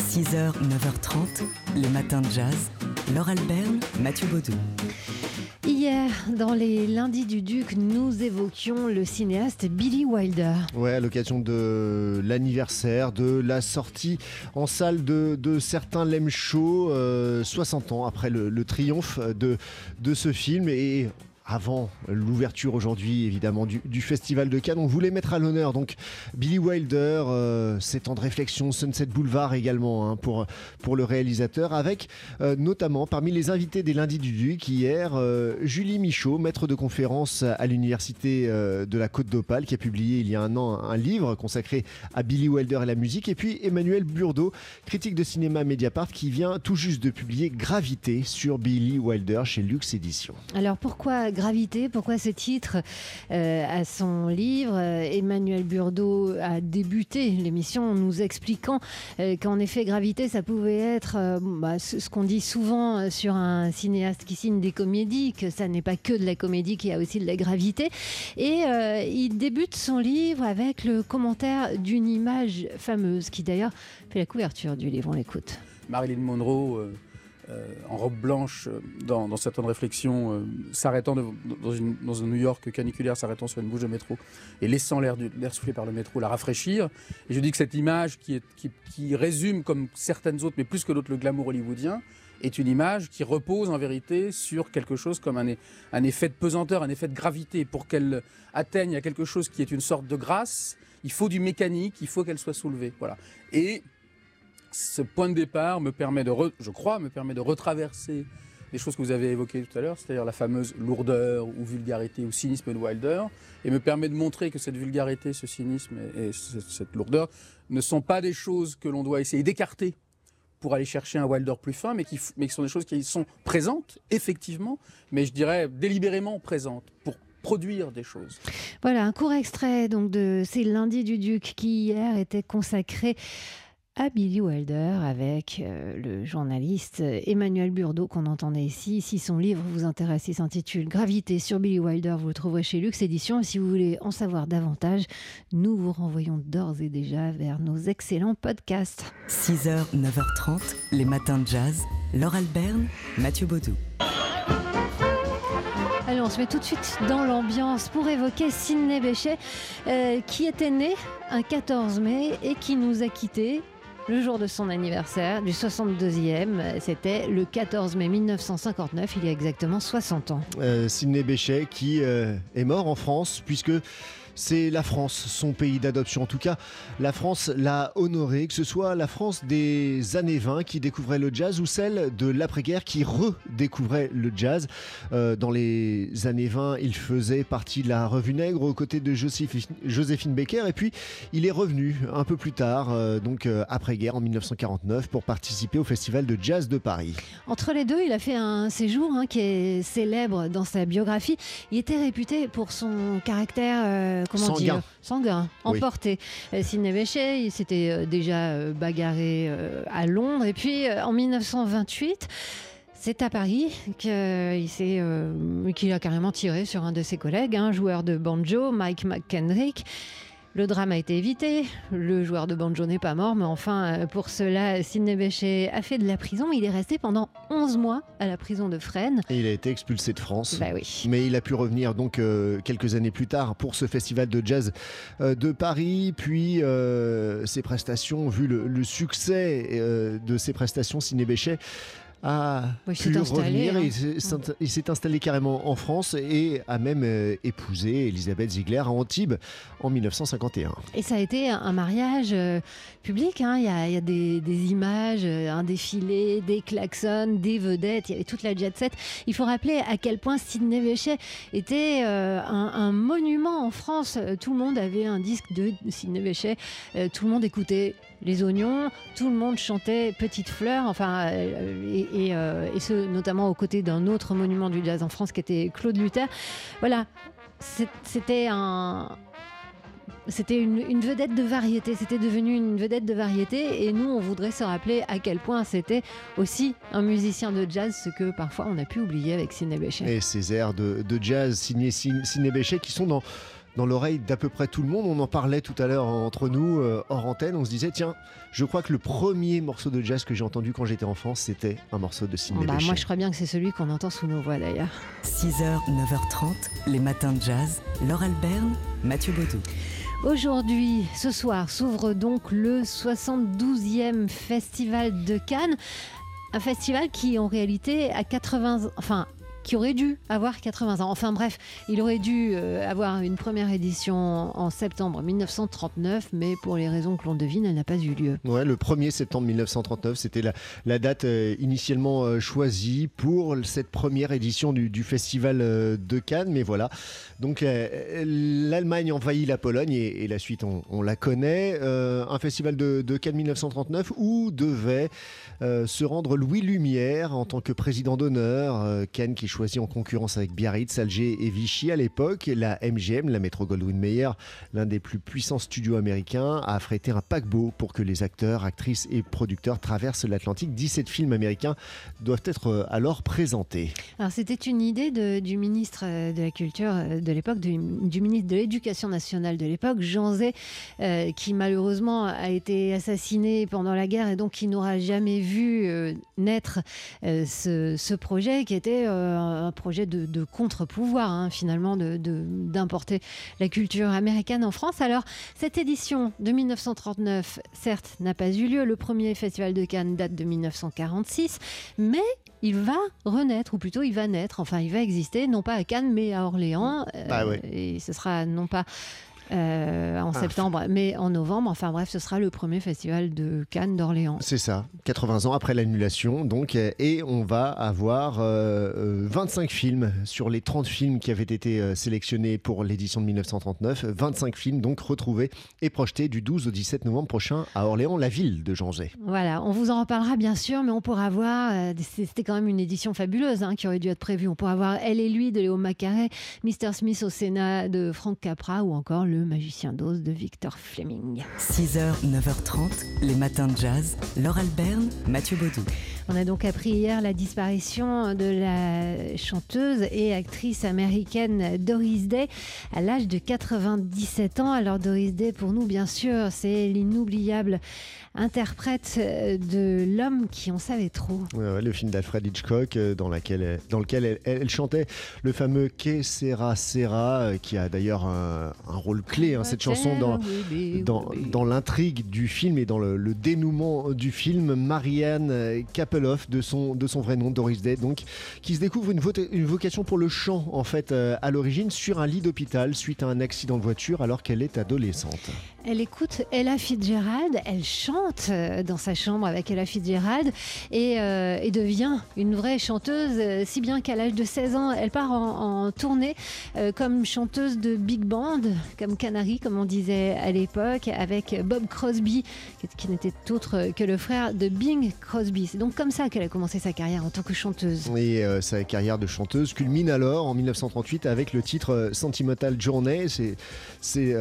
6h, 9h30, les matins de jazz. Laure Alberne, Mathieu Baudou. Hier, dans les lundis du Duc, nous évoquions le cinéaste Billy Wilder. Ouais, à l'occasion de l'anniversaire, de la sortie en salle de, de certains Lem Show, euh, 60 ans après le, le triomphe de, de ce film. Et avant l'ouverture aujourd'hui évidemment du, Festival de Cannes. On voulait mettre à l'honneur donc Billy Wilder, euh, ces temps de réflexion, Sunset Boulevard également hein, pour, pour le réalisateur, avec euh, notamment parmi les invités des lundis du Duc hier, euh, Julie Michaud, maître de conférence à l'université euh, de la Côte d'Opale, qui a publié il y a un an un livre consacré à Billy Wilder et la musique, et puis Emmanuel Burdeau, critique de cinéma Mediapart, qui vient tout juste de publier Gravité sur Billy Wilder chez Lux Éditions. Alors pourquoi Gravité, pourquoi ce titre euh, à son livre? Emmanuel Burdeau a débuté l'émission en nous expliquant euh, qu'en effet Gravité, ça pouvait être euh, bah, ce, qu'on dit souvent sur un cinéaste qui signe des comédies, que ça n'est pas que de la comédie, qu'il y a aussi de la gravité. Et euh, il débute son livre avec le commentaire d'une image fameuse qui d'ailleurs fait la couverture du livre. On l'écoute. Marilyn Monroe. Euh en robe blanche euh, dans, certaines réflexions, euh, s'arrêtant dans, une, un New York caniculaire, s'arrêtant sur une bouche de métro et laissant l'air soufflé par le métro la rafraîchir. Et je dis que cette image qui résume, comme certaines autres, mais plus que d'autres, le glamour hollywoodien, est une image qui repose en vérité sur quelque chose comme un, un effet de pesanteur, un effet de gravité. Pour qu'elle atteigne à quelque chose qui est une sorte de grâce, il faut du mécanique, il faut qu'elle soit soulevée. Voilà. Et ce point de départ me permet de, je crois, me permet de retraverser les choses que vous avez évoquées tout à l'heure, c'est-à-dire la fameuse lourdeur ou vulgarité ou cynisme de Wilder, et me permet de montrer que cette vulgarité, ce cynisme et, et cette lourdeur ne sont pas des choses que l'on doit essayer d'écarter pour aller chercher un Wilder plus fin, mais qui, mais qui sont des choses qui sont présentes, effectivement, mais je dirais délibérément présentes, pour produire des choses. Voilà, un court extrait donc de ces lundis du Duc qui hier était consacré à Billy Wilder avec euh, le journaliste Emmanuel Burdeau qu'on entendait ici. Si son livre vous intéresse, il s'intitule Gravité sur Billy Wilder, vous le trouverez chez Lux Édition. Et si vous voulez en savoir davantage, nous vous renvoyons d'ores et déjà vers nos excellents podcasts. 6h, 9h30, les matins de jazz. Laure Alberne, Mathieu Baudou. Allez, on se met tout de suite dans l'ambiance pour évoquer Sidney Bechet, euh, qui était né un 14 mai et qui nous a quittés le jour de son anniversaire, du 62e. C'était le 14 mai 1959, il y a exactement 60 ans. Euh, Sidney Bechet qui euh, est mort en France puisque c'est la France, son pays d'adoption. En tout cas, la France l'a honoré, que ce soit la France des années 20 qui découvrait le jazz ou celle de l'après-guerre qui redécouvrait le jazz. Euh, dans les années 20, il faisait partie de la Revue Nègre aux côtés de Joséphine, Baker et puis il est revenu un peu plus tard, euh, donc euh, après-guerre en 1949, pour participer au Festival de jazz de Paris. Entre les deux, il a fait un séjour hein, qui est célèbre dans sa biographie. Il était réputé pour son caractère comment sanguin. dire sanguin, emporté. Oui. Sidney Bechet, il s'était euh, déjà euh, bagarré euh, à Londres et puis euh, en 1928. C'est à Paris qu'il euh, qu a carrément tiré sur un de ses collègues, un joueur de banjo, Mike McKendrick. Le drame a été évité, le joueur de banjo n'est pas mort, mais enfin, pour cela, Sidney Bechet a fait de la prison. Il est resté pendant 11 mois à la prison de Fresnes. Et il a été expulsé de France. Bah oui. Mais il a pu revenir donc euh, quelques années plus tard pour ce festival de jazz euh, de Paris. Puis euh, ses prestations, vu le, le succès euh, de ses prestations, Sidney Bechet a Oui, pu revenir. hein. Il s'est- installé carrément en France et a même euh, épousé Elisabeth Ziegler à Antibes en 1951. Et ça a été un mariage euh, public. hein. Il y a, il y a des, des images, euh, un défilé, des klaxons, des vedettes. Il y avait toute la jet set. Il faut rappeler à quel point Sidney Bechet était euh, un, un monument en France. Tout le monde avait un disque de Sidney Bechet. Tout le monde écoutait les oignons. Tout le monde chantait Petite fleur. Enfin, euh, euh, et ce, notamment aux côtés d'un autre monument du jazz en France qui était Claude Luther. Voilà. C'était un, c'était une, vedette de variété, c'était devenu une vedette de variété et nous on voudrait se rappeler à quel point c'était aussi un musicien de jazz, ce que parfois on a pu oublier avec Sidney. Et ces airs de, jazz signés Sidney qui sont dans dans l'oreille d'à peu près tout le monde. On en parlait tout à l'heure entre nous, euh, hors antenne. On se disait, tiens, je crois que le premier morceau de jazz que j'ai entendu quand j'étais enfant, c'était un morceau de Sidney Bah, Bechet. moi, je crois bien que c'est celui qu'on entend sous nos voix d'ailleurs. 6h, 9h30, les matins de jazz. Laure Alberne, Mathieu Baudou. Aujourd'hui, ce soir, s'ouvre donc le 72e Festival de Cannes. Un festival qui, en réalité, a 80 ans. Enfin, qui aurait dû avoir 80 ans. Enfin bref, il aurait dû euh, avoir une première édition en septembre 1939, mais pour les raisons que l'on devine, elle n'a pas eu lieu. Ouais, le 1er septembre 1939, c'était la, date euh, initialement euh, choisie pour cette première édition du, Festival de Cannes. Mais voilà, donc l'Allemagne envahit la Pologne et, la suite, on, la connaît. Un festival de, Cannes 1939 où devait se rendre Louis Lumière en tant que président d'honneur. Cannes qui choisit en concurrence avec Biarritz, Alger et Vichy à l'époque. La MGM, la Metro Goldwyn Mayer, l'un des plus puissants studios américains, a affrété un paquebot pour que les acteurs, actrices et producteurs traversent l'Atlantique. 17 films américains doivent être euh, alors présentés. Alors c'était une idée du ministre euh, de la Culture euh, de l'époque, du, ministre de l'Éducation nationale de l'époque, Jean Zay, euh, qui malheureusement a été assassiné pendant la guerre et donc qui n'aura jamais vu naître ce, projet qui était un projet de, de contre-pouvoir hein, finalement de- de- d'importer la culture américaine en France. Alors cette édition de 1939, certes, n'a pas eu lieu. Le premier festival de Cannes date de 1946, mais il va renaître, ou plutôt il va naître, enfin il va exister, non pas à Cannes, mais à Orléans. euh, Ah ouais. Et ce sera non pas euh, en Ah. septembre, mais en novembre. Enfin bref, ce sera le premier festival de Cannes d'Orléans. C'est ça, 80 ans après l'annulation, donc, euh, et on va avoir euh, euh, 25 films sur les 30 films qui avaient été sélectionnés pour l'édition de 1939. 25 films donc retrouvés et projetés du 12 au 17 novembre prochain à Orléans, la ville de Jean Zay. Voilà, on vous en reparlera bien sûr, mais on pourra voir, euh, c'était quand même une édition fabuleuse hein, qui aurait dû être prévue. On pourra voir Elle et lui de Léo Macaré, Mr. Smith au Sénat de Frank Capra ou encore Le Magicien d'Oz de Victor Fleming. 6h, 9h30, les matins de jazz. Laure Alberne, Mathieu Baudou. On a donc appris hier la disparition de la chanteuse et actrice américaine Doris Day à l'âge de 97 ans. Alors Doris Day, pour nous, bien sûr, c'est l'inoubliable interprète de L'homme qui en savait trop. Ouais, ouais, le film d'Alfred Hitchcock euh, dans, laquelle elle- dans lequel elle, elle chantait le fameux Que sera sera, euh, qui a d'ailleurs un, un rôle clé, hein, cette chanson dans, l'intrigue du film et dans le, dénouement du film, Marianne Kapeloff, de son, vrai nom, Doris Day, donc, qui se découvre une vocation pour le chant, en fait, euh, à l'origine, sur un lit d'hôpital suite à un accident de voiture alors qu'elle est adolescente. Elle écoute Ella Fitzgerald, elle chante euh, dans sa chambre avec Ella Fitzgerald et, euh, et devient une vraie chanteuse, euh, si bien qu'à l'âge de 16 ans, elle part en, tournée comme chanteuse de big band, comme Canary, comme on disait à l'époque, avec Bob Crosby, qui, n'était autre que le frère de Bing Crosby. C'est donc comme ça qu'elle a commencé sa carrière en tant que chanteuse. Et sa carrière de chanteuse culmine alors en 1938 avec le titre Sentimental Journey. C'est,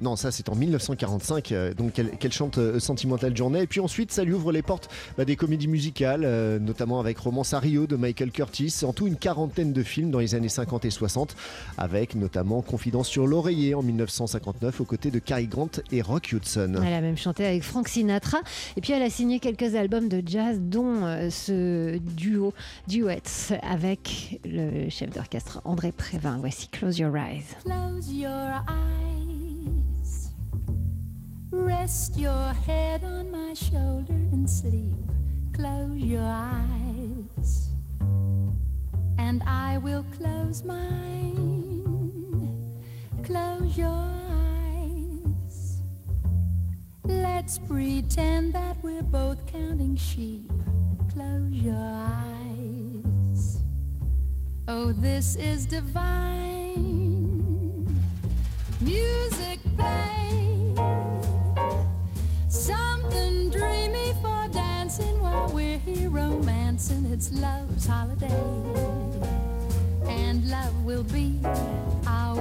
non, ça c'est en 1945, euh, donc qu'elle, qu'elle chante euh, Sentimental Journey. Et puis ensuite, ça lui ouvre les portes bah, des comédies musicales, euh, notamment avec Romance à Rio de Michael Curtis. En tout, une quarantaine de films dans les années 50 et 60, avec notamment Confidence sur l'oreiller en 1959 aux côtés de Cary Grant et Rock Hudson. Elle a même chanté avec Frank Sinatra. Et puis elle a signé quelques albums de jazz, dont euh, ce duo duets avec le chef d'orchestre André Prévin. Voici Close Your Eyes. Close your eyes. Rest your head on my shoulder and sleep. Close your eyes. And I will close mine. Close your eyes. Let's pretend that we're both counting sheep. Close your eyes. Oh, this is divine. Music It's love's holiday. And love will be our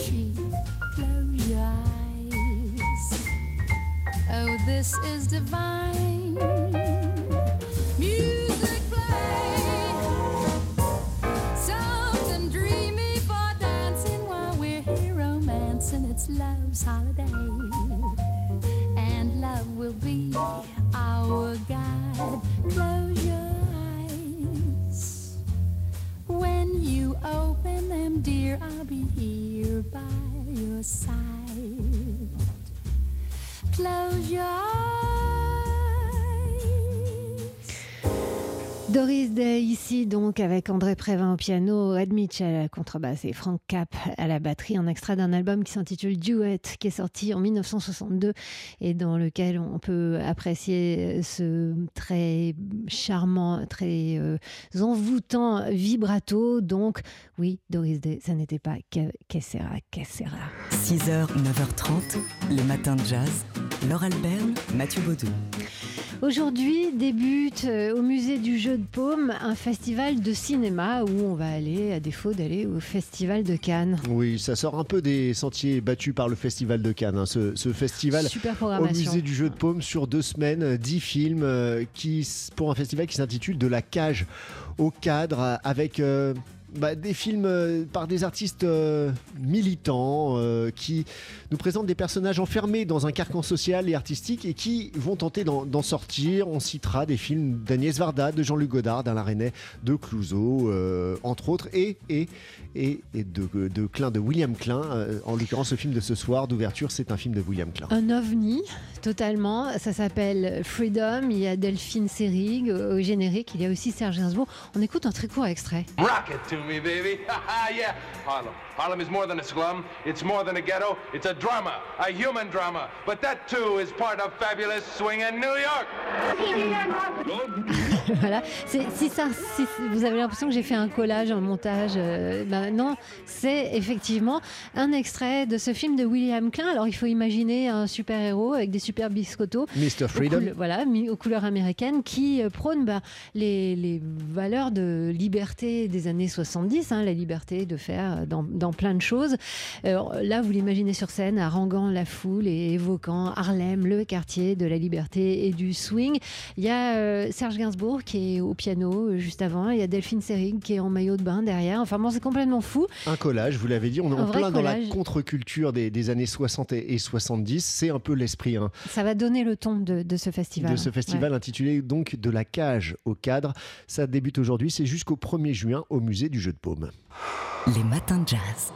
Close your eyes. Oh, this is divine. Music play. Something dreamy for dancing while we're here romancing. It's love's holiday. And love will be our guide. Close your eyes. When you open dear, I'll be here by your side. Close your eyes. Doris Day ici donc avec André Prévin au piano, Ed Mitchell à la contrebasse et Frank Cap à la batterie, un extrait d'un album qui s'intitule Duet qui est sorti en 1962 et dans lequel on peut apprécier ce très charmant, très euh, envoûtant vibrato. Donc oui, Doris Day, ça n'était pas Kessera, Kessera. 6h, 9h30, les matins de jazz. Laure Alberne, Mathieu Baudou. Aujourd'hui débute euh, au musée du jeu de paume un festival de cinéma où on va aller, à défaut d'aller au festival de Cannes. Oui, ça sort un peu des sentiers battus par le Festival de Cannes. hein. Ce, ce festival Super au musée du jeu de paume sur deux semaines, euh, dix films euh, qui, pour un festival qui s'intitule De la cage au cadre avec euh, bah, des films euh, par des artistes euh, militants euh, qui nous présentent des personnages enfermés dans un carcan social et artistique et qui vont tenter d'en sortir. On citera des films d'Agnès Varda, de Jean-Luc Godard, d'Alain Resnais, de Clouseau, euh, entre autres, et, et, et, et de, de Klein, de William Klein. Euh, en l'occurrence, le film de ce soir d'ouverture, c'est un film de William Klein. Un ovni, totalement. Ça s'appelle Freedom. Il y a Delphine Seyrig au générique. Il y a aussi Serge Gainsbourg. On écoute un très court extrait. Me, baby. yeah. Harlem. Harlem is more than a slum. It's more than a ghetto. It's a drama, a human drama. But that too is part of fabulous swing in New York. voilà. Si, ça, si vous avez l'impression que j'ai fait un collage, un montage, euh, ben non, c'est effectivement un extrait de ce film de William Klein. Alors il faut imaginer un super-héros avec des super biscottos. Mr. aux Freedom. couleurs- voilà, mis aux couleurs américaines, qui euh, prône bah, les, les valeurs de liberté des années 70, hein, la liberté de faire euh, dans, dans plein de choses. Là, vous l'imaginez sur scène, haranguant la foule et évoquant Harlem, le quartier de la liberté et du swing. Il y a euh, Serge Gainsbourg qui est au piano euh, juste avant, il y a Delphine Seyrig qui est en maillot de bain derrière. Enfin bon, c'est complètement fou. Un collage, vous l'avez dit, on est Un en plein dans la contre-culture des, des années 60 et, et 70. C'est un peu l'esprit hein, Ça va donner le ton de, de ce festival. de ce festival intitulé donc De la cage au cadre. Ça débute aujourd'hui, c'est jusqu'au 1er juin au musée du jeu de paume. Les matins de jazz.